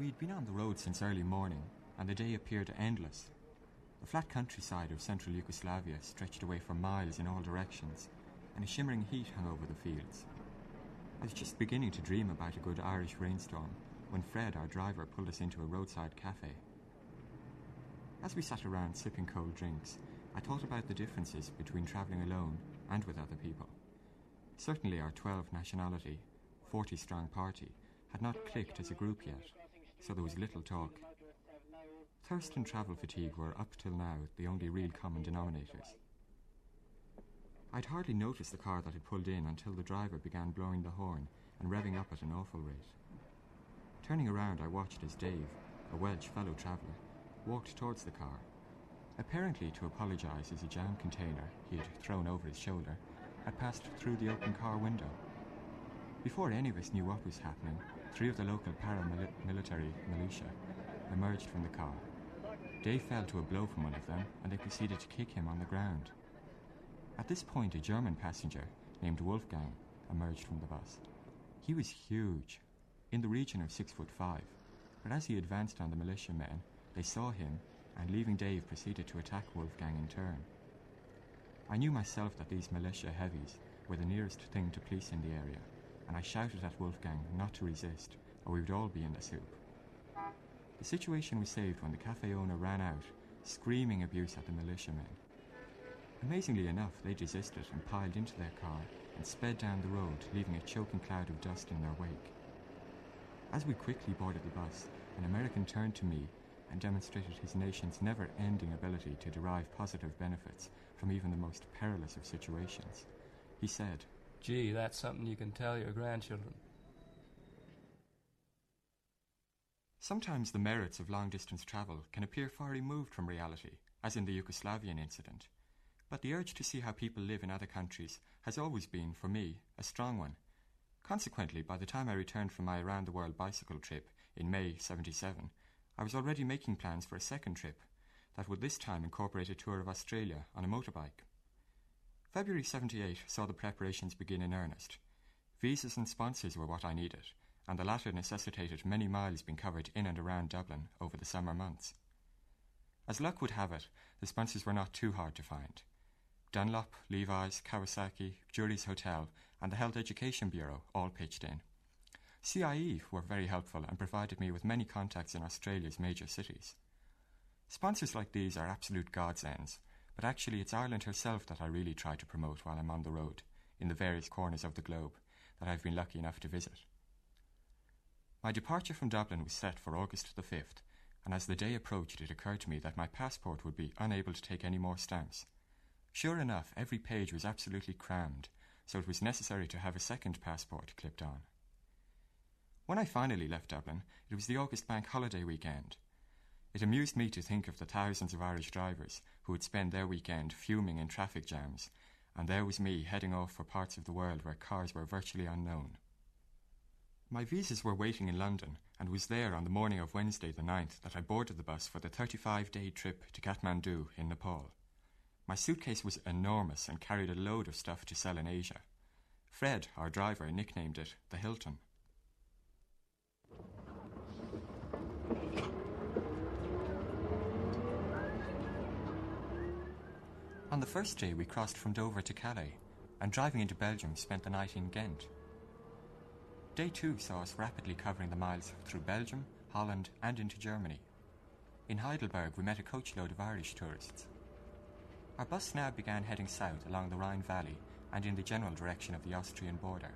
We'd been on the road since early morning, and the day appeared endless. The flat countryside of central Yugoslavia stretched away for miles in all directions, and a shimmering heat hung over the fields. I was just beginning to dream about a good Irish rainstorm when Fred, our driver, pulled us into a roadside cafe. As we sat around sipping cold drinks, I thought about the differences between travelling alone and with other people. Certainly, our 12 nationality, 40 strong party had not clicked as a group yet, so there was little talk. Thirst and travel fatigue were, up till now, the only real common denominators. I'd hardly noticed the car that had pulled in until the driver began blowing the horn and revving up at an awful rate. Turning around, I watched as Dave, a Welsh fellow traveller, walked towards the car, apparently to apologise as a jam container he had thrown over his shoulder had passed through the open car window. Before any of us knew what was happening, three of the local paramilitary militia emerged from the car. Dave fell to a blow from one of them, and they proceeded to kick him on the ground. At this point, a German passenger named Wolfgang emerged from the bus. He was huge, in the region of six foot five, but as he advanced on the militiamen, they saw him and, leaving Dave, proceeded to attack Wolfgang in turn. I knew myself that these militia heavies were the nearest thing to police in the area, and I shouted at Wolfgang not to resist, or we would all be in the soup. The situation was saved when the cafe owner ran out, screaming abuse at the militiamen. Amazingly enough, they desisted and piled into their car and sped down the road, leaving a choking cloud of dust in their wake. As we quickly boarded the bus, an American turned to me and demonstrated his nation's never ending ability to derive positive benefits from even the most perilous of situations. He said, Gee, that's something you can tell your grandchildren. Sometimes the merits of long distance travel can appear far removed from reality, as in the Yugoslavian incident. But the urge to see how people live in other countries has always been, for me, a strong one. Consequently, by the time I returned from my around the world bicycle trip in May 77, I was already making plans for a second trip that would this time incorporate a tour of Australia on a motorbike. February 78 saw the preparations begin in earnest. Visas and sponsors were what I needed, and the latter necessitated many miles being covered in and around Dublin over the summer months. As luck would have it, the sponsors were not too hard to find. Dunlop, Levi's, Kawasaki, Jury's Hotel, and the Health Education Bureau all pitched in. CIE were very helpful and provided me with many contacts in Australia's major cities. Sponsors like these are absolute godsends, but actually it's Ireland herself that I really try to promote while I'm on the road, in the various corners of the globe that I've been lucky enough to visit. My departure from Dublin was set for August the 5th, and as the day approached, it occurred to me that my passport would be unable to take any more stamps. Sure enough, every page was absolutely crammed, so it was necessary to have a second passport clipped on. When I finally left Dublin, it was the August bank holiday weekend. It amused me to think of the thousands of Irish drivers who would spend their weekend fuming in traffic jams, and there was me heading off for parts of the world where cars were virtually unknown. My visas were waiting in London, and it was there on the morning of Wednesday the 9th that I boarded the bus for the 35 day trip to Kathmandu in Nepal. My suitcase was enormous and carried a load of stuff to sell in Asia. Fred, our driver, nicknamed it the Hilton. On the first day, we crossed from Dover to Calais, and driving into Belgium, spent the night in Ghent. Day two saw us rapidly covering the miles through Belgium, Holland, and into Germany. In Heidelberg, we met a coachload of Irish tourists. Our bus now began heading south along the Rhine Valley and in the general direction of the Austrian border.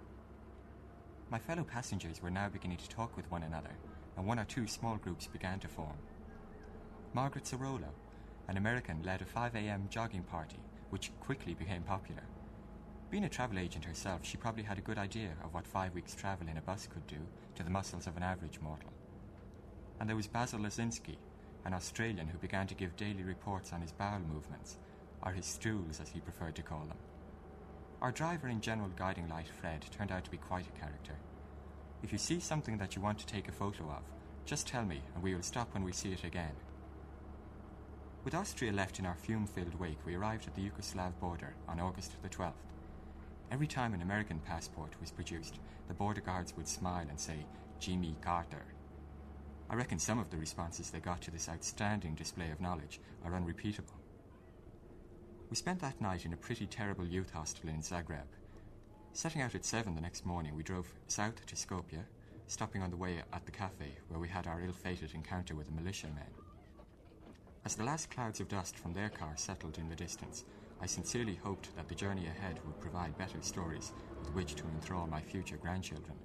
My fellow passengers were now beginning to talk with one another, and one or two small groups began to form. Margaret Zarolo, an American, led a 5 a.m. jogging party, which quickly became popular. Being a travel agent herself, she probably had a good idea of what five weeks' travel in a bus could do to the muscles of an average mortal. And there was Basil Lazinski, an Australian who began to give daily reports on his bowel movements, or his stools as he preferred to call them. Our driver and general guiding light, Fred, turned out to be quite a character. If you see something that you want to take a photo of, just tell me and we will stop when we see it again. With Austria left in our fume filled wake, we arrived at the Yugoslav border on August the 12th. Every time an American passport was produced, the border guards would smile and say, Jimmy Carter. I reckon some of the responses they got to this outstanding display of knowledge are unrepeatable. We spent that night in a pretty terrible youth hostel in Zagreb. Setting out at 7 the next morning, we drove south to Skopje, stopping on the way at the cafe where we had our ill fated encounter with the militiamen. As the last clouds of dust from their car settled in the distance, I sincerely hoped that the journey ahead would provide better stories with which to enthrall my future grandchildren.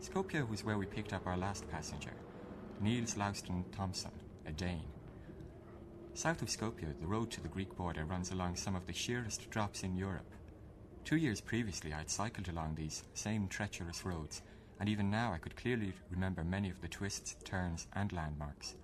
Skopje was where we picked up our last passenger, Niels Lauston Thompson, a Dane. South of Skopje, the road to the Greek border runs along some of the sheerest drops in Europe. Two years previously, I had cycled along these same treacherous roads, and even now I could clearly remember many of the twists, turns, and landmarks.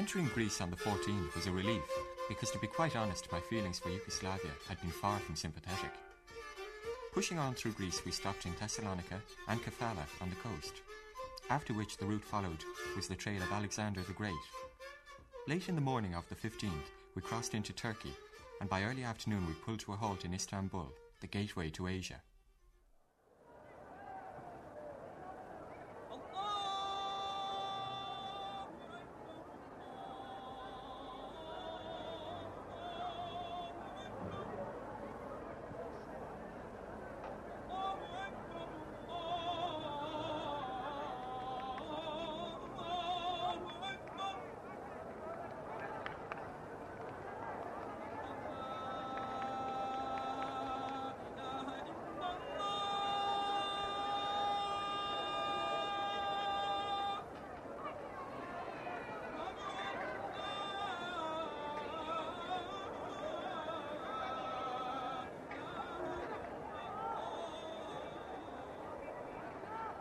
Entering Greece on the 14th was a relief, because to be quite honest, my feelings for Yugoslavia had been far from sympathetic. Pushing on through Greece, we stopped in Thessalonica and Kavala on the coast, after which the route followed was the trail of Alexander the Great. Late in the morning of the 15th, we crossed into Turkey, and by early afternoon we pulled to a halt in Istanbul, the gateway to Asia.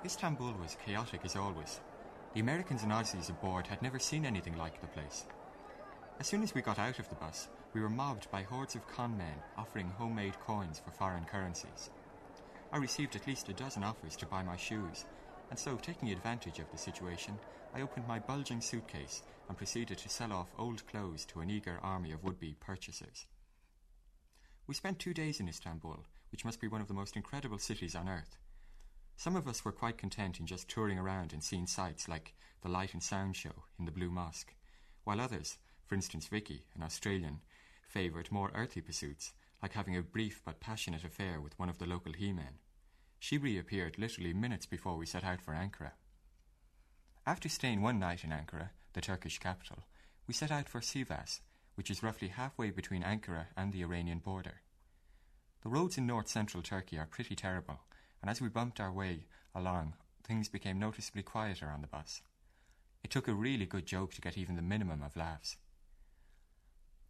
Istanbul was chaotic as always. The Americans and Aussies aboard had never seen anything like the place. As soon as we got out of the bus, we were mobbed by hordes of con men offering homemade coins for foreign currencies. I received at least a dozen offers to buy my shoes, and so, taking advantage of the situation, I opened my bulging suitcase and proceeded to sell off old clothes to an eager army of would be purchasers. We spent two days in Istanbul, which must be one of the most incredible cities on earth. Some of us were quite content in just touring around and seeing sights like the Light and Sound Show in the Blue Mosque, while others, for instance Vicky, an Australian, favoured more earthly pursuits, like having a brief but passionate affair with one of the local he-men. She reappeared literally minutes before we set out for Ankara. After staying one night in Ankara, the Turkish capital, we set out for Sivas, which is roughly halfway between Ankara and the Iranian border. The roads in north central Turkey are pretty terrible, and as we bumped our way along, things became noticeably quieter on the bus. It took a really good joke to get even the minimum of laughs.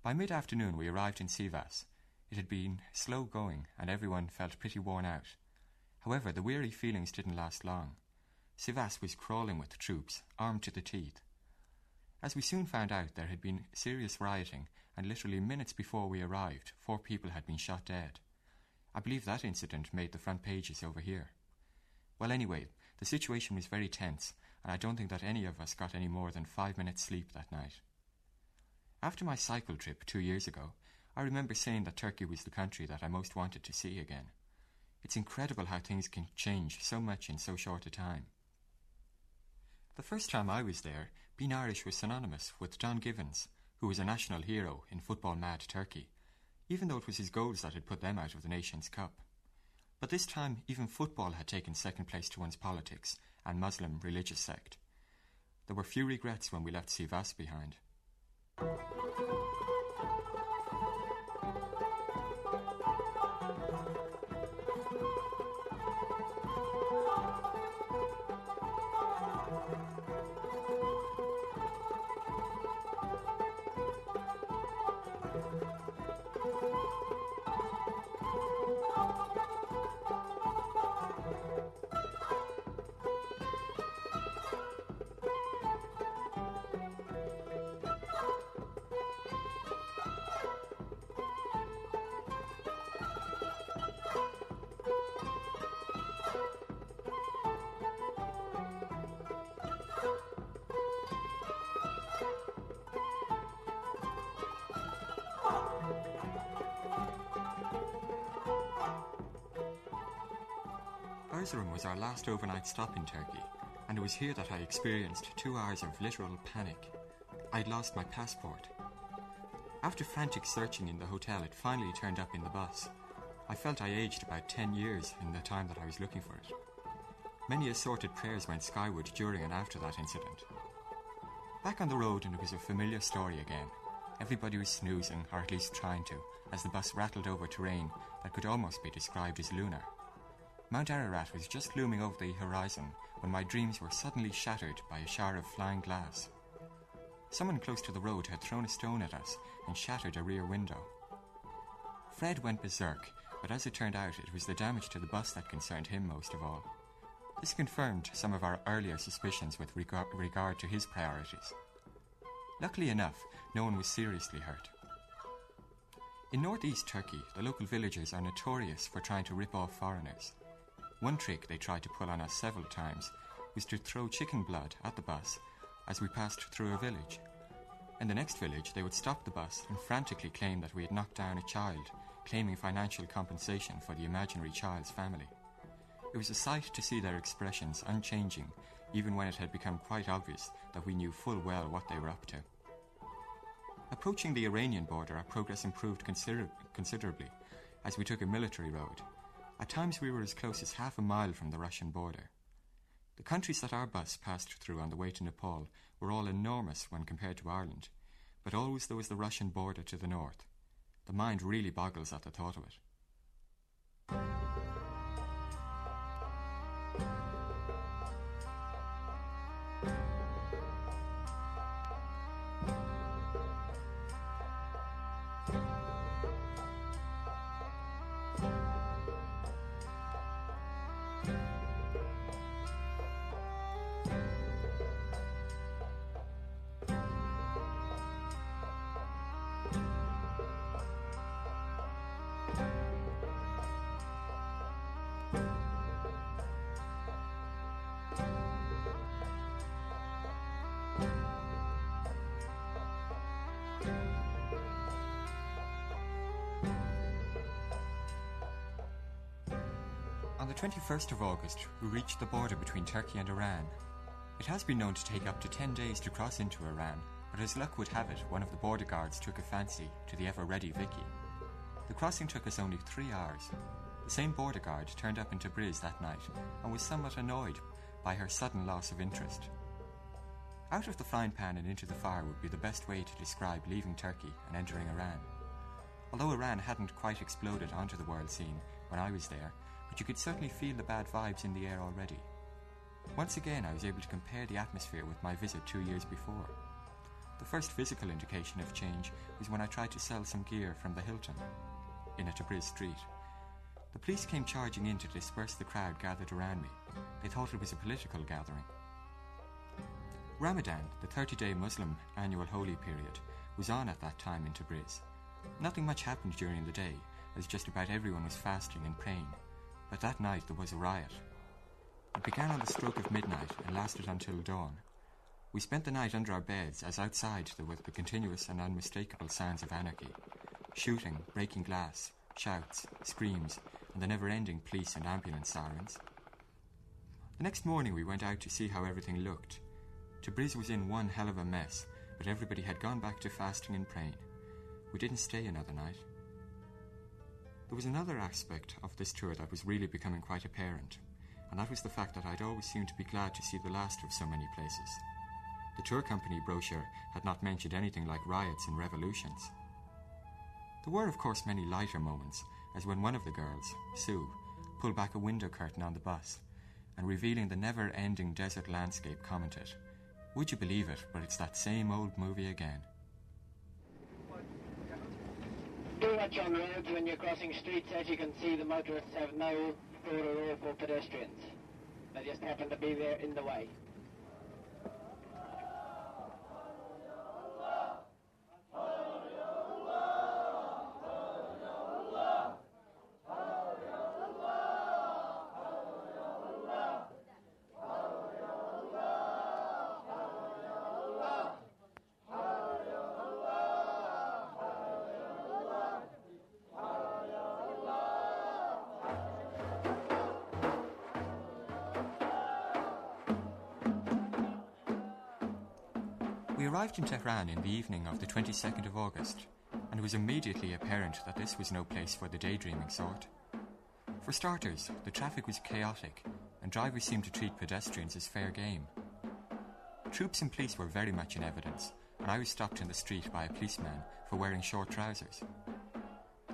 By mid afternoon, we arrived in Sivas. It had been slow going, and everyone felt pretty worn out. However, the weary feelings didn't last long. Sivas was crawling with troops, armed to the teeth. As we soon found out, there had been serious rioting, and literally minutes before we arrived, four people had been shot dead. I believe that incident made the front pages over here. Well, anyway, the situation was very tense, and I don't think that any of us got any more than five minutes' sleep that night. After my cycle trip two years ago, I remember saying that Turkey was the country that I most wanted to see again. It's incredible how things can change so much in so short a time. The first time I was there, being Irish was synonymous with Don Givens, who was a national hero in football mad Turkey even though it was his goals that had put them out of the Nations Cup. But this time, even football had taken second place to one's politics and Muslim religious sect. There were few regrets when we left Sivas behind. Erzurum was our last overnight stop in Turkey, and it was here that I experienced two hours of literal panic. I'd lost my passport. After frantic searching in the hotel, it finally turned up in the bus. I felt I aged about 10 years in the time that I was looking for it. Many assorted prayers went skyward during and after that incident. Back on the road, and it was a familiar story again. Everybody was snoozing, or at least trying to, as the bus rattled over terrain that could almost be described as lunar. Mount Ararat was just looming over the horizon when my dreams were suddenly shattered by a shower of flying glass. Someone close to the road had thrown a stone at us and shattered a rear window. Fred went berserk, but as it turned out, it was the damage to the bus that concerned him most of all. This confirmed some of our earlier suspicions with regard, regard to his priorities. Luckily enough, no one was seriously hurt. In northeast Turkey, the local villagers are notorious for trying to rip off foreigners. One trick they tried to pull on us several times was to throw chicken blood at the bus as we passed through a village. In the next village, they would stop the bus and frantically claim that we had knocked down a child, claiming financial compensation for the imaginary child's family. It was a sight to see their expressions unchanging, even when it had become quite obvious that we knew full well what they were up to. Approaching the Iranian border, our progress improved consider- considerably as we took a military road. At times, we were as close as half a mile from the Russian border. The countries that our bus passed through on the way to Nepal were all enormous when compared to Ireland, but always there was the Russian border to the north. The mind really boggles at the thought of it. The 21st of August, we reached the border between Turkey and Iran. It has been known to take up to 10 days to cross into Iran, but as luck would have it, one of the border guards took a fancy to the ever ready Vicky. The crossing took us only three hours. The same border guard turned up in Tabriz that night and was somewhat annoyed by her sudden loss of interest. Out of the frying pan and into the fire would be the best way to describe leaving Turkey and entering Iran. Although Iran hadn't quite exploded onto the world scene when I was there, but you could certainly feel the bad vibes in the air already. Once again, I was able to compare the atmosphere with my visit two years before. The first physical indication of change was when I tried to sell some gear from the Hilton in a Tabriz street. The police came charging in to disperse the crowd gathered around me. They thought it was a political gathering. Ramadan, the 30 day Muslim annual holy period, was on at that time in Tabriz. Nothing much happened during the day, as just about everyone was fasting and praying. But that night there was a riot. It began on the stroke of midnight and lasted until dawn. We spent the night under our beds as outside there were the continuous and unmistakable sounds of anarchy shooting, breaking glass, shouts, screams, and the never ending police and ambulance sirens. The next morning we went out to see how everything looked. Tabriz was in one hell of a mess, but everybody had gone back to fasting and praying. We didn't stay another night. There was another aspect of this tour that was really becoming quite apparent, and that was the fact that I'd always seemed to be glad to see the last of so many places. The tour company brochure had not mentioned anything like riots and revolutions. There were, of course, many lighter moments, as when one of the girls, Sue, pulled back a window curtain on the bus and revealing the never ending desert landscape commented, Would you believe it, but it's that same old movie again. Do watch on roads when you're crossing streets. As you can see, the motorists have no thought at all for pedestrians. They just happen to be there in the way. Arrived in Tehran in the evening of the 22nd of August, and it was immediately apparent that this was no place for the daydreaming sort. For starters, the traffic was chaotic, and drivers seemed to treat pedestrians as fair game. Troops and police were very much in evidence, and I was stopped in the street by a policeman for wearing short trousers.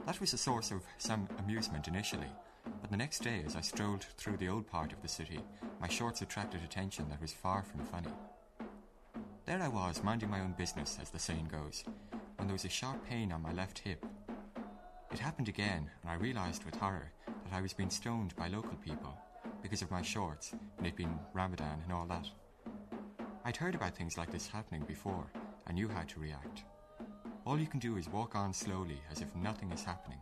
That was a source of some amusement initially, but the next day, as I strolled through the old part of the city, my shorts attracted attention that was far from funny. There I was, minding my own business, as the saying goes, when there was a sharp pain on my left hip. It happened again, and I realised with horror that I was being stoned by local people because of my shorts and it being Ramadan and all that. I'd heard about things like this happening before and knew how to react. All you can do is walk on slowly as if nothing is happening.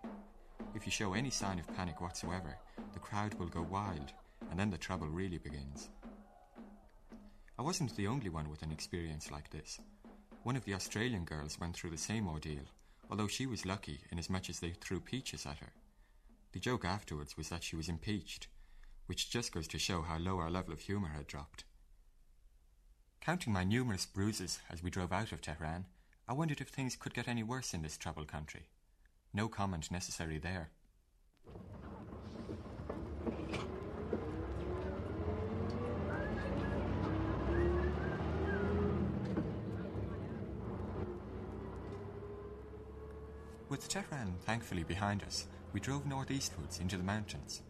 If you show any sign of panic whatsoever, the crowd will go wild, and then the trouble really begins. I wasn't the only one with an experience like this. One of the Australian girls went through the same ordeal, although she was lucky in as much as they threw peaches at her. The joke afterwards was that she was impeached, which just goes to show how low our level of humour had dropped. Counting my numerous bruises as we drove out of Tehran, I wondered if things could get any worse in this troubled country. No comment necessary there. With Tehran thankfully behind us, we drove northeastwards into the mountains.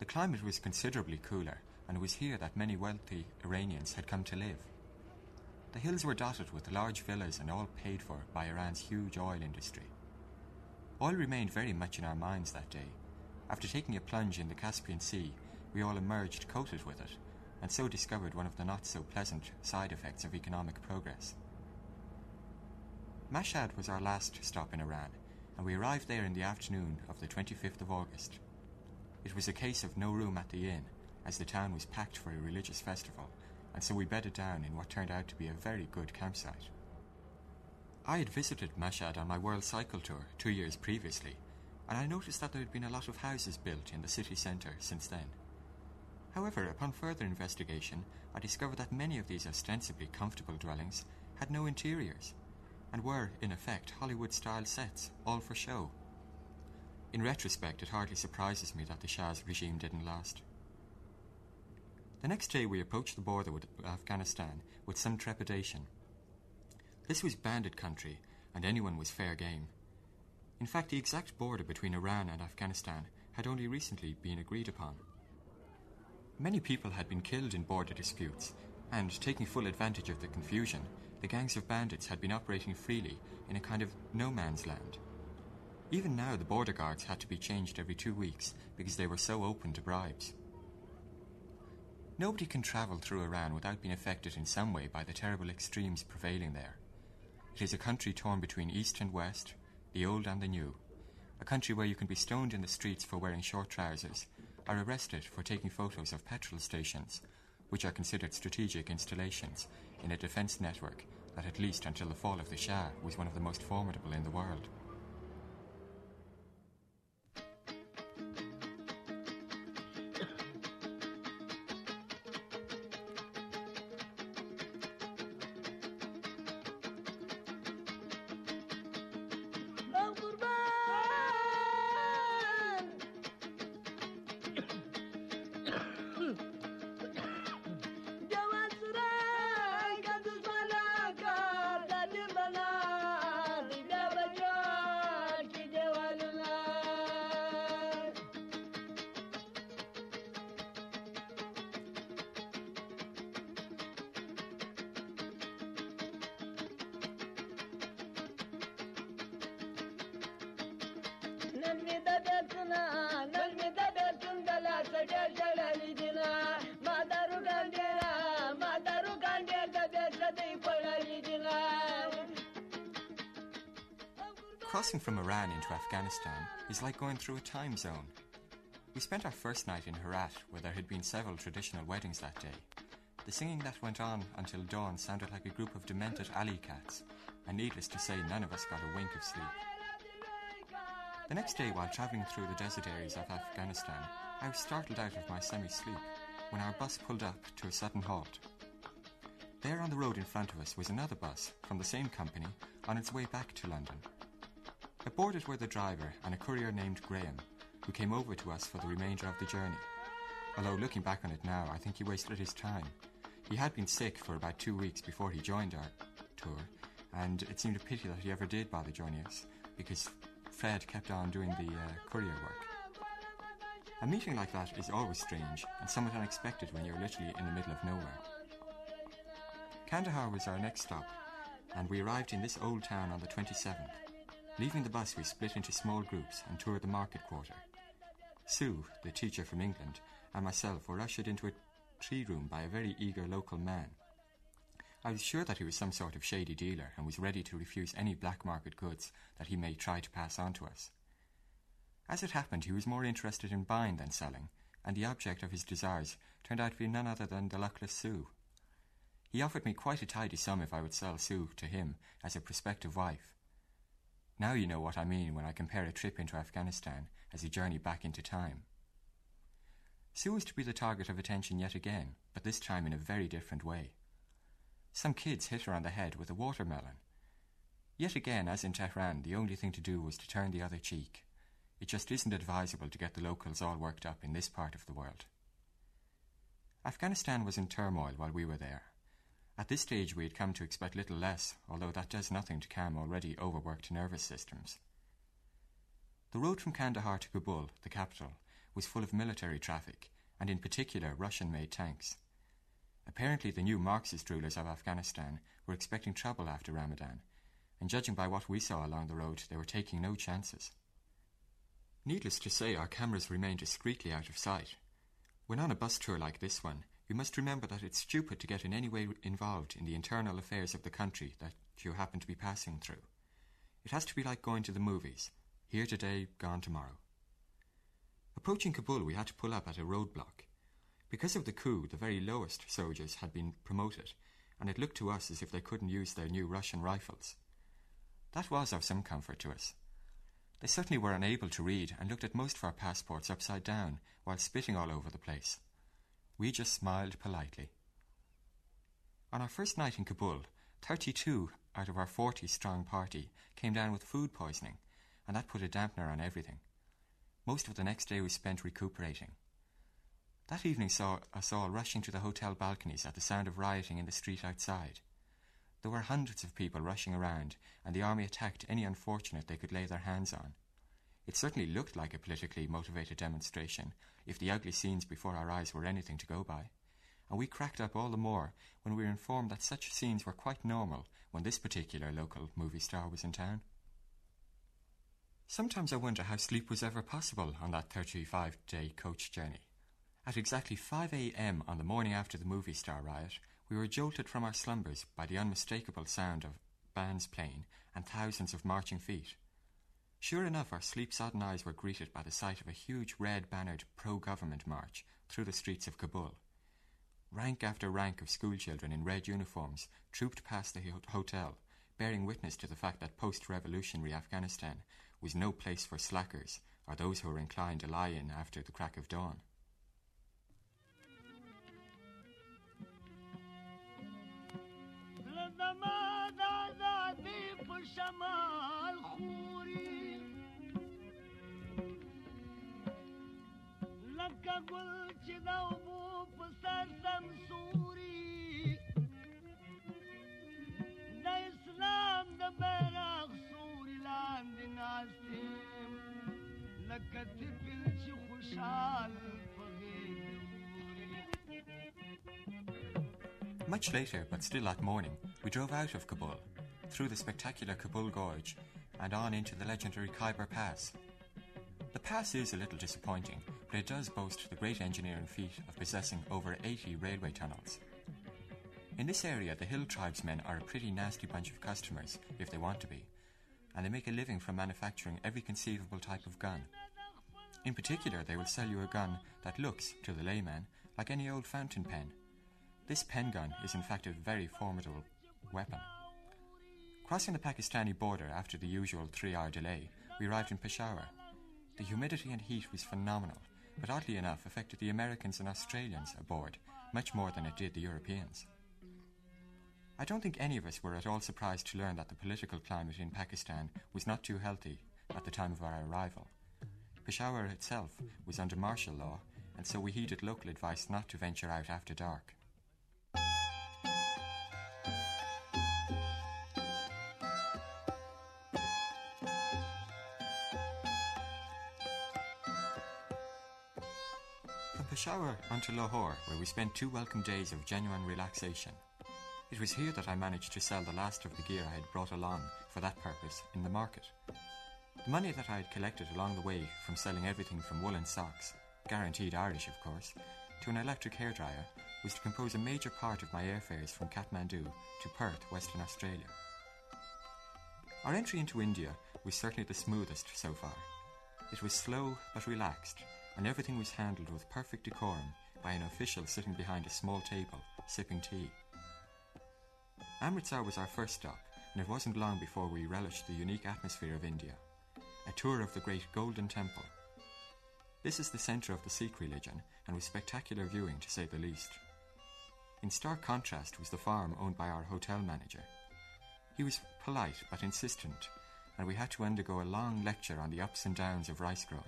The climate was considerably cooler, and it was here that many wealthy Iranians had come to live. The hills were dotted with large villas and all paid for by Iran's huge oil industry. Oil remained very much in our minds that day. After taking a plunge in the Caspian Sea, we all emerged coated with it, and so discovered one of the not so pleasant side effects of economic progress. Mashhad was our last stop in Iran, and we arrived there in the afternoon of the 25th of August. It was a case of no room at the inn, as the town was packed for a religious festival, and so we bedded down in what turned out to be a very good campsite. I had visited Mashhad on my World Cycle Tour two years previously, and I noticed that there had been a lot of houses built in the city centre since then. However, upon further investigation, I discovered that many of these ostensibly comfortable dwellings had no interiors, and were, in effect, Hollywood style sets, all for show. In retrospect, it hardly surprises me that the Shah's regime didn't last. The next day, we approached the border with Afghanistan with some trepidation. This was bandit country, and anyone was fair game. In fact, the exact border between Iran and Afghanistan had only recently been agreed upon. Many people had been killed in border disputes, and taking full advantage of the confusion, the gangs of bandits had been operating freely in a kind of no man's land. Even now, the border guards had to be changed every two weeks because they were so open to bribes. Nobody can travel through Iran without being affected in some way by the terrible extremes prevailing there. It is a country torn between East and West, the old and the new. A country where you can be stoned in the streets for wearing short trousers, or arrested for taking photos of petrol stations, which are considered strategic installations in a defence network that, at least until the fall of the Shah, was one of the most formidable in the world. Crossing from Iran into Afghanistan is like going through a time zone. We spent our first night in Herat, where there had been several traditional weddings that day. The singing that went on until dawn sounded like a group of demented alley cats, and needless to say, none of us got a wink of sleep. The next day, while travelling through the desert areas of Afghanistan, I was startled out of my semi sleep when our bus pulled up to a sudden halt. There on the road in front of us was another bus from the same company on its way back to London. Aboard it were the driver and a courier named Graham, who came over to us for the remainder of the journey. Although looking back on it now, I think he wasted his time. He had been sick for about two weeks before he joined our tour, and it seemed a pity that he ever did bother joining us, because Fred kept on doing the uh, courier work. A meeting like that is always strange and somewhat unexpected when you're literally in the middle of nowhere. Kandahar was our next stop, and we arrived in this old town on the 27th. Leaving the bus, we split into small groups and toured the market quarter. Sue, the teacher from England, and myself were ushered into a tree room by a very eager local man. I was sure that he was some sort of shady dealer and was ready to refuse any black market goods that he may try to pass on to us. As it happened, he was more interested in buying than selling, and the object of his desires turned out to be none other than the luckless Sue. He offered me quite a tidy sum if I would sell Sue to him as a prospective wife. Now you know what I mean when I compare a trip into Afghanistan as a journey back into time. Sue was to be the target of attention yet again, but this time in a very different way. Some kids hit her on the head with a watermelon. Yet again, as in Tehran, the only thing to do was to turn the other cheek. It just isn't advisable to get the locals all worked up in this part of the world. Afghanistan was in turmoil while we were there. At this stage, we had come to expect little less, although that does nothing to calm already overworked nervous systems. The road from Kandahar to Kabul, the capital, was full of military traffic, and in particular Russian made tanks. Apparently, the new Marxist rulers of Afghanistan were expecting trouble after Ramadan, and judging by what we saw along the road, they were taking no chances. Needless to say, our cameras remained discreetly out of sight. When on a bus tour like this one, you must remember that it's stupid to get in any way involved in the internal affairs of the country that you happen to be passing through. It has to be like going to the movies here today, gone tomorrow. Approaching Kabul, we had to pull up at a roadblock. Because of the coup, the very lowest soldiers had been promoted, and it looked to us as if they couldn't use their new Russian rifles. That was of some comfort to us. They certainly were unable to read and looked at most of our passports upside down while spitting all over the place. We just smiled politely. On our first night in Kabul, 32 out of our 40 strong party came down with food poisoning, and that put a dampener on everything. Most of the next day was spent recuperating. That evening saw us all rushing to the hotel balconies at the sound of rioting in the street outside. There were hundreds of people rushing around, and the army attacked any unfortunate they could lay their hands on. It certainly looked like a politically motivated demonstration, if the ugly scenes before our eyes were anything to go by. And we cracked up all the more when we were informed that such scenes were quite normal when this particular local movie star was in town. Sometimes I wonder how sleep was ever possible on that 35 day coach journey. At exactly 5 a.m. on the morning after the movie star riot, we were jolted from our slumbers by the unmistakable sound of bands playing and thousands of marching feet. Sure enough, our sleep sodden eyes were greeted by the sight of a huge red bannered pro government march through the streets of Kabul. Rank after rank of schoolchildren in red uniforms trooped past the hotel, bearing witness to the fact that post revolutionary Afghanistan was no place for slackers or those who were inclined to lie in after the crack of dawn. گل چې د اوبو په سر سمسوري د اسلام د بیرغ سوري لاندې ناستې لکه طفل چې خوشحال Much later, but still that morning, we drove out of Kabul, through the spectacular Kabul Gorge, and on into the legendary Khyber Pass, the pass is a little disappointing, but it does boast the great engineering feat of possessing over 80 railway tunnels. In this area, the hill tribesmen are a pretty nasty bunch of customers, if they want to be, and they make a living from manufacturing every conceivable type of gun. In particular, they will sell you a gun that looks, to the layman, like any old fountain pen. This pen gun is in fact a very formidable weapon. Crossing the Pakistani border after the usual three hour delay, we arrived in Peshawar, the humidity and heat was phenomenal, but oddly enough affected the Americans and Australians aboard much more than it did the Europeans. I don't think any of us were at all surprised to learn that the political climate in Pakistan was not too healthy at the time of our arrival. Peshawar itself was under martial law, and so we heeded local advice not to venture out after dark. Peshawar onto Lahore, where we spent two welcome days of genuine relaxation. It was here that I managed to sell the last of the gear I had brought along for that purpose in the market. The money that I had collected along the way from selling everything from woolen socks, guaranteed Irish of course, to an electric hairdryer was to compose a major part of my airfares from Kathmandu to Perth, Western Australia. Our entry into India was certainly the smoothest so far. It was slow but relaxed, and everything was handled with perfect decorum by an official sitting behind a small table, sipping tea. Amritsar was our first stop, and it wasn't long before we relished the unique atmosphere of India. A tour of the great Golden Temple. This is the centre of the Sikh religion, and was spectacular viewing to say the least. In stark contrast was the farm owned by our hotel manager. He was polite but insistent, and we had to undergo a long lecture on the ups and downs of rice growing.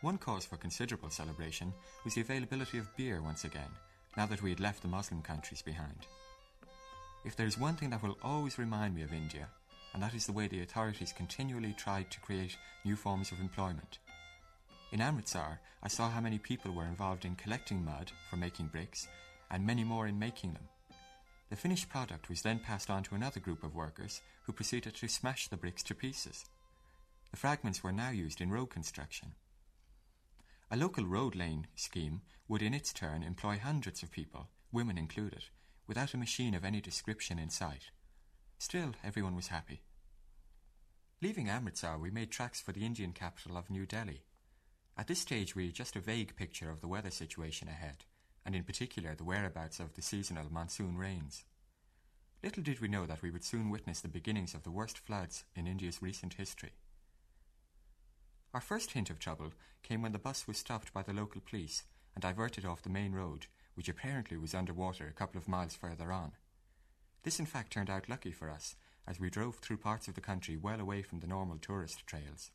One cause for considerable celebration was the availability of beer once again, now that we had left the Muslim countries behind. If there is one thing that will always remind me of India, and that is the way the authorities continually tried to create new forms of employment. In Amritsar, I saw how many people were involved in collecting mud for making bricks, and many more in making them. The finished product was then passed on to another group of workers who proceeded to smash the bricks to pieces. The fragments were now used in road construction. A local road lane scheme would in its turn employ hundreds of people, women included, without a machine of any description in sight. Still, everyone was happy. Leaving Amritsar, we made tracks for the Indian capital of New Delhi. At this stage, we had just a vague picture of the weather situation ahead, and in particular the whereabouts of the seasonal monsoon rains. Little did we know that we would soon witness the beginnings of the worst floods in India's recent history. Our first hint of trouble came when the bus was stopped by the local police and diverted off the main road, which apparently was under water a couple of miles further on. This, in fact, turned out lucky for us, as we drove through parts of the country well away from the normal tourist trails.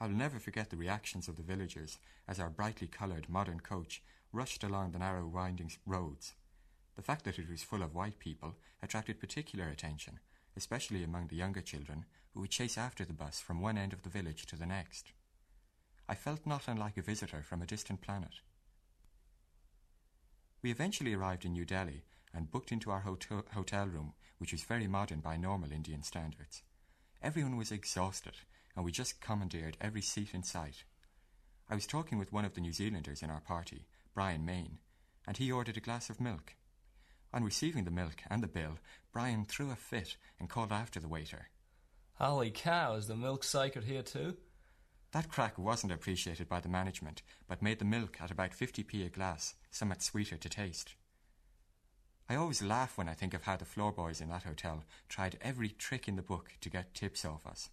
I'll never forget the reactions of the villagers as our brightly coloured modern coach rushed along the narrow winding roads. The fact that it was full of white people attracted particular attention, especially among the younger children who would chase after the bus from one end of the village to the next. I felt not unlike a visitor from a distant planet. We eventually arrived in New Delhi and booked into our hotel, hotel room, which was very modern by normal Indian standards. Everyone was exhausted, and we just commandeered every seat in sight. I was talking with one of the New Zealanders in our party, Brian Main, and he ordered a glass of milk. On receiving the milk and the bill, Brian threw a fit and called after the waiter. Holy cow, is the milk sacred here too? That crack wasn't appreciated by the management, but made the milk at about 50p a glass somewhat sweeter to taste. I always laugh when I think of how the floor boys in that hotel tried every trick in the book to get tips off us.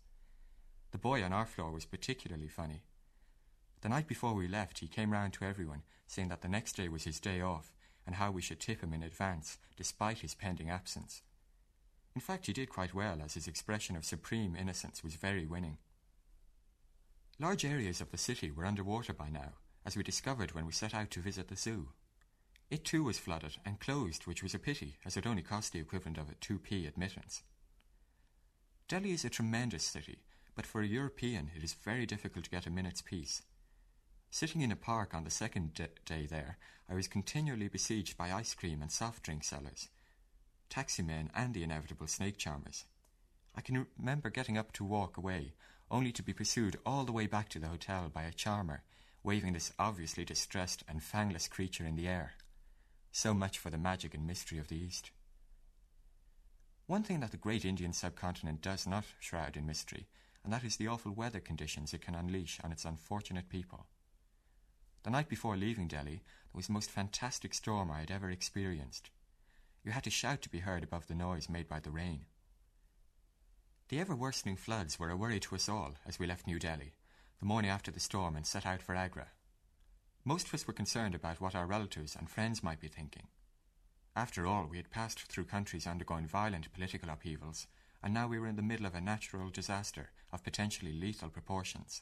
The boy on our floor was particularly funny. The night before we left, he came round to everyone, saying that the next day was his day off and how we should tip him in advance, despite his pending absence. In fact, he did quite well, as his expression of supreme innocence was very winning. Large areas of the city were under water by now, as we discovered when we set out to visit the zoo. It too was flooded and closed, which was a pity, as it only cost the equivalent of a 2p admittance. Delhi is a tremendous city, but for a European it is very difficult to get a minute's peace. Sitting in a park on the second day there, I was continually besieged by ice cream and soft drink sellers, taxi men, and the inevitable snake charmers. I can remember getting up to walk away, only to be pursued all the way back to the hotel by a charmer, waving this obviously distressed and fangless creature in the air. So much for the magic and mystery of the East. One thing that the great Indian subcontinent does not shroud in mystery, and that is the awful weather conditions it can unleash on its unfortunate people. The night before leaving Delhi, there was the most fantastic storm I had ever experienced. You had to shout to be heard above the noise made by the rain. The ever worsening floods were a worry to us all as we left New Delhi, the morning after the storm, and set out for Agra. Most of us were concerned about what our relatives and friends might be thinking. After all, we had passed through countries undergoing violent political upheavals, and now we were in the middle of a natural disaster of potentially lethal proportions.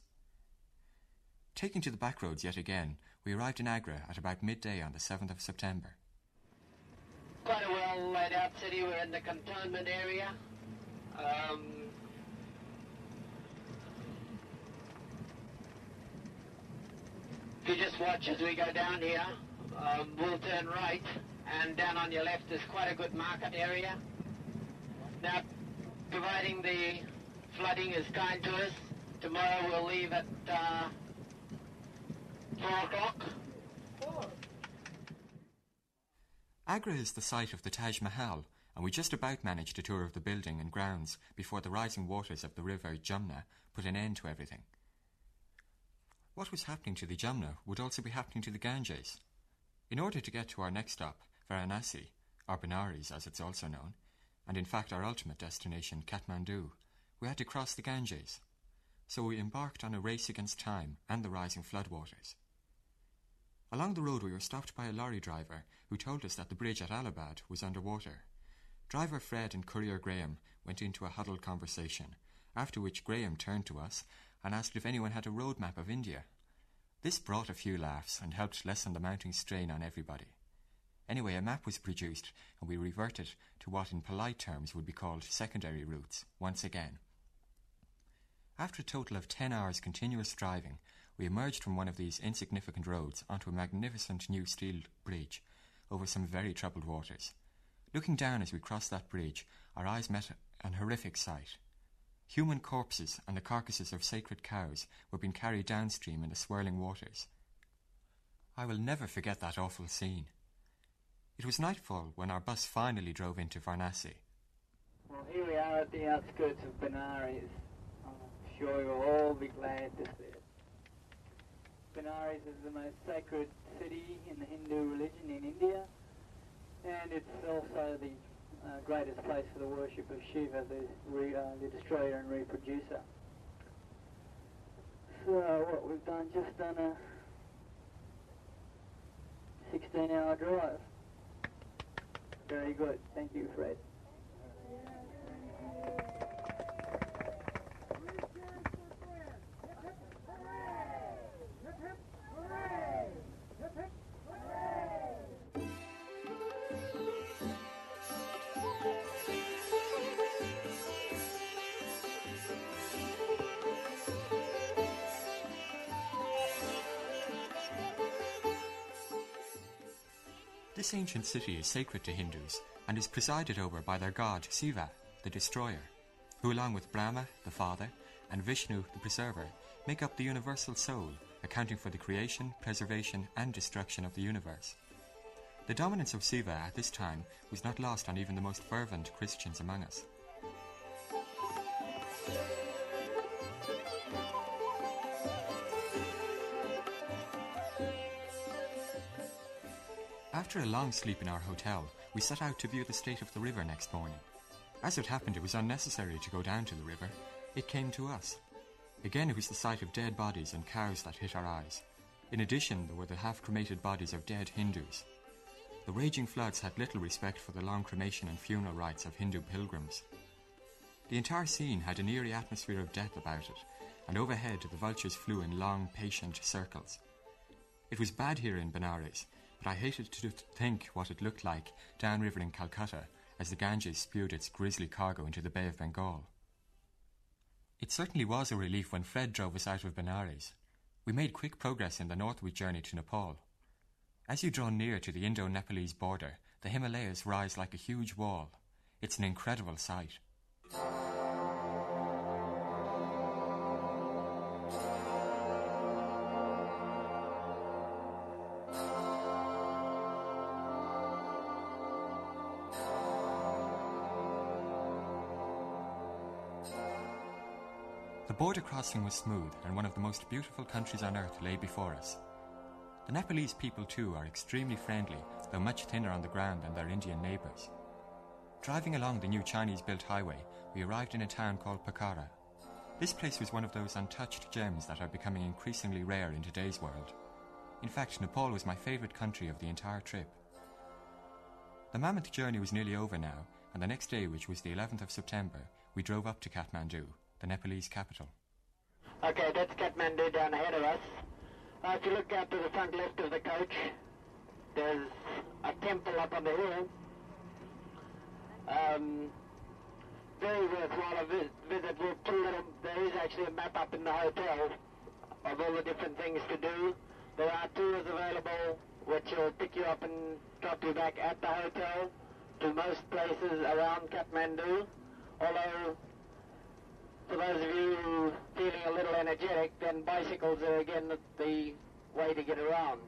Taking to the back roads yet again, we arrived in Agra at about midday on the 7th of September. Quite a well laid out city. We're in the cantonment area. Um, if you just watch as we go down here, um, we'll turn right, and down on your left is quite a good market area. Now, providing the flooding is kind to us, tomorrow we'll leave at uh, 4 o'clock. Agra is the site of the Taj Mahal, and we just about managed a tour of the building and grounds before the rising waters of the river Jumna put an end to everything. What was happening to the Jumna would also be happening to the Ganges. In order to get to our next stop, Varanasi, or Benares as it's also known, and in fact our ultimate destination, Kathmandu, we had to cross the Ganges. So we embarked on a race against time and the rising floodwaters. Along the road, we were stopped by a lorry driver who told us that the bridge at Allahabad was underwater. Driver Fred and Courier Graham went into a huddled conversation, after which Graham turned to us and asked if anyone had a road map of India. This brought a few laughs and helped lessen the mounting strain on everybody. Anyway, a map was produced and we reverted to what in polite terms would be called secondary routes once again. After a total of 10 hours continuous driving, we emerged from one of these insignificant roads onto a magnificent new steel bridge over some very troubled waters. Looking down as we crossed that bridge, our eyes met an horrific sight. Human corpses and the carcasses of sacred cows were being carried downstream in the swirling waters. I will never forget that awful scene. It was nightfall when our bus finally drove into Varanasi. Well, here we are at the outskirts of Benares. I'm sure you'll all be glad to see it. Benares is the most sacred city in the Hindu religion in India, and it's also the uh, greatest place for the worship of Shiva, the, re, uh, the destroyer and reproducer. So what we've done, just done a 16-hour drive. Very good. Thank you, Fred. This ancient city is sacred to Hindus and is presided over by their god Siva, the destroyer, who, along with Brahma, the father, and Vishnu, the preserver, make up the universal soul, accounting for the creation, preservation, and destruction of the universe. The dominance of Siva at this time was not lost on even the most fervent Christians among us. After a long sleep in our hotel, we set out to view the state of the river next morning. As it happened, it was unnecessary to go down to the river. It came to us. Again, it was the sight of dead bodies and cows that hit our eyes. In addition, there were the half cremated bodies of dead Hindus. The raging floods had little respect for the long cremation and funeral rites of Hindu pilgrims. The entire scene had an eerie atmosphere of death about it, and overhead the vultures flew in long, patient circles. It was bad here in Benares, but I hated to think what it looked like downriver in Calcutta as the Ganges spewed its grisly cargo into the Bay of Bengal. It certainly was a relief when Fred drove us out of Benares. We made quick progress in the northward journey to Nepal. As you draw near to the Indo Nepalese border, the Himalayas rise like a huge wall. It's an incredible sight. The border crossing was smooth, and one of the most beautiful countries on earth lay before us. The Nepalese people, too, are extremely friendly, though much thinner on the ground than their Indian neighbours. Driving along the new Chinese built highway, we arrived in a town called Pokhara. This place was one of those untouched gems that are becoming increasingly rare in today's world. In fact, Nepal was my favourite country of the entire trip. The mammoth journey was nearly over now, and the next day, which was the 11th of September, we drove up to Kathmandu, the Nepalese capital. Okay, that's Kathmandu down ahead of us. Uh, if you look out to the front left of the coach, there's a temple up on the hill. Um, very worthwhile a vis- visit. We'll little, there is actually a map up in the hotel of all the different things to do. There are tours available which will pick you up and drop you back at the hotel to most places around Kathmandu. Although, for those of you feeling a little energetic, then bicycles are again the, way to get around.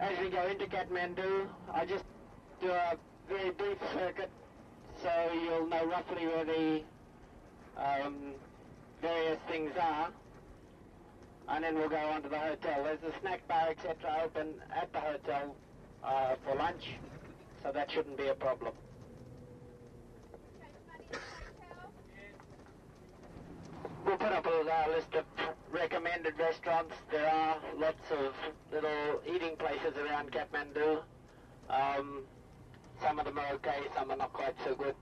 As we go into Kathmandu, I just do a very brief circuit so you'll know roughly where the um, various things are. And then we'll go on to the hotel. There's a snack bar, etc., open at the hotel uh, for lunch, so that shouldn't be a problem. We'll put up a uh, list of recommended restaurants. There are lots of little eating places around Kathmandu. Um, some of them are okay, some are not quite so good.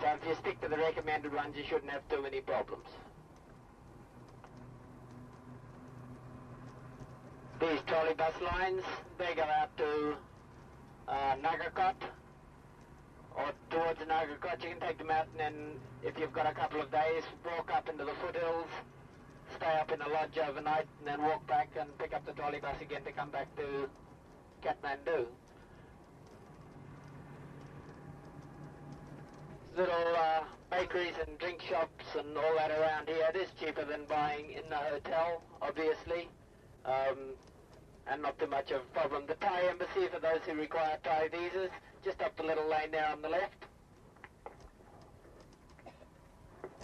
So if you stick to the recommended ones, you shouldn't have too many problems. These trolley bus lines, they go out to uh, Nagarkot or towards Nagarkot. You can take them out and then if you've got a couple of days, walk up into the foothills, stay up in a lodge overnight and then walk back and pick up the trolley bus again to come back to Kathmandu. Little uh, bakeries and drink shops and all that around here. It is cheaper than buying in the hotel, obviously, um, and not too much of a problem. The Thai embassy for those who require Thai visas, just up the little lane there on the left.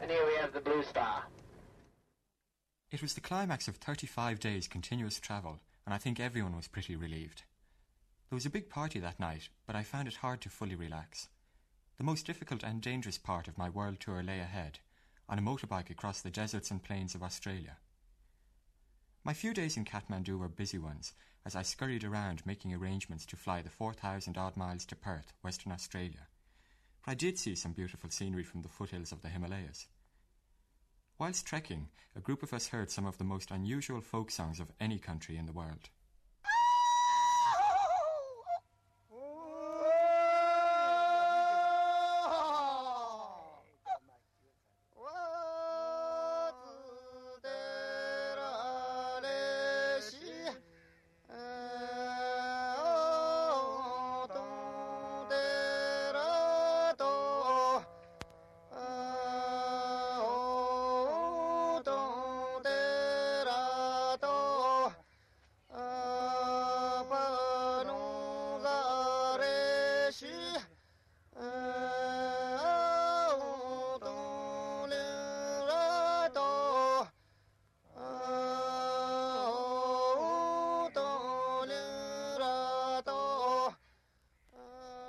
And here we have the Blue Star. It was the climax of 35 days continuous travel, and I think everyone was pretty relieved. There was a big party that night, but I found it hard to fully relax. The most difficult and dangerous part of my world tour lay ahead, on a motorbike across the deserts and plains of Australia. My few days in Kathmandu were busy ones, as I scurried around making arrangements to fly the 4,000 odd miles to Perth, Western Australia. But I did see some beautiful scenery from the foothills of the Himalayas. Whilst trekking, a group of us heard some of the most unusual folk songs of any country in the world.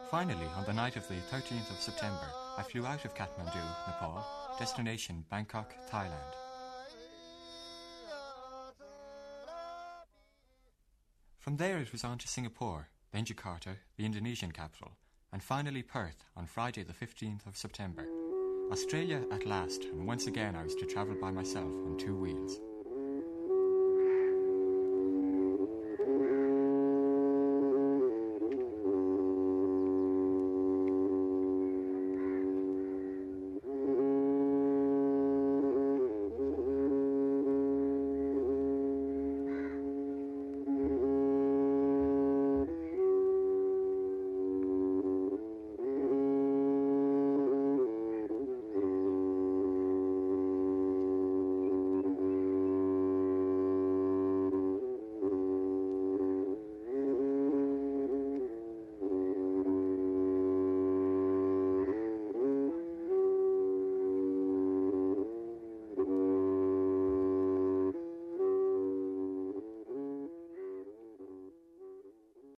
Finally, on the night of the 13th of September, I flew out of Kathmandu, Nepal, destination Bangkok, Thailand. From there it was on to Singapore, then Jakarta, the Indonesian capital, and finally Perth on Friday the 15th of September. Australia at last, and once again I was to travel by myself on two wheels.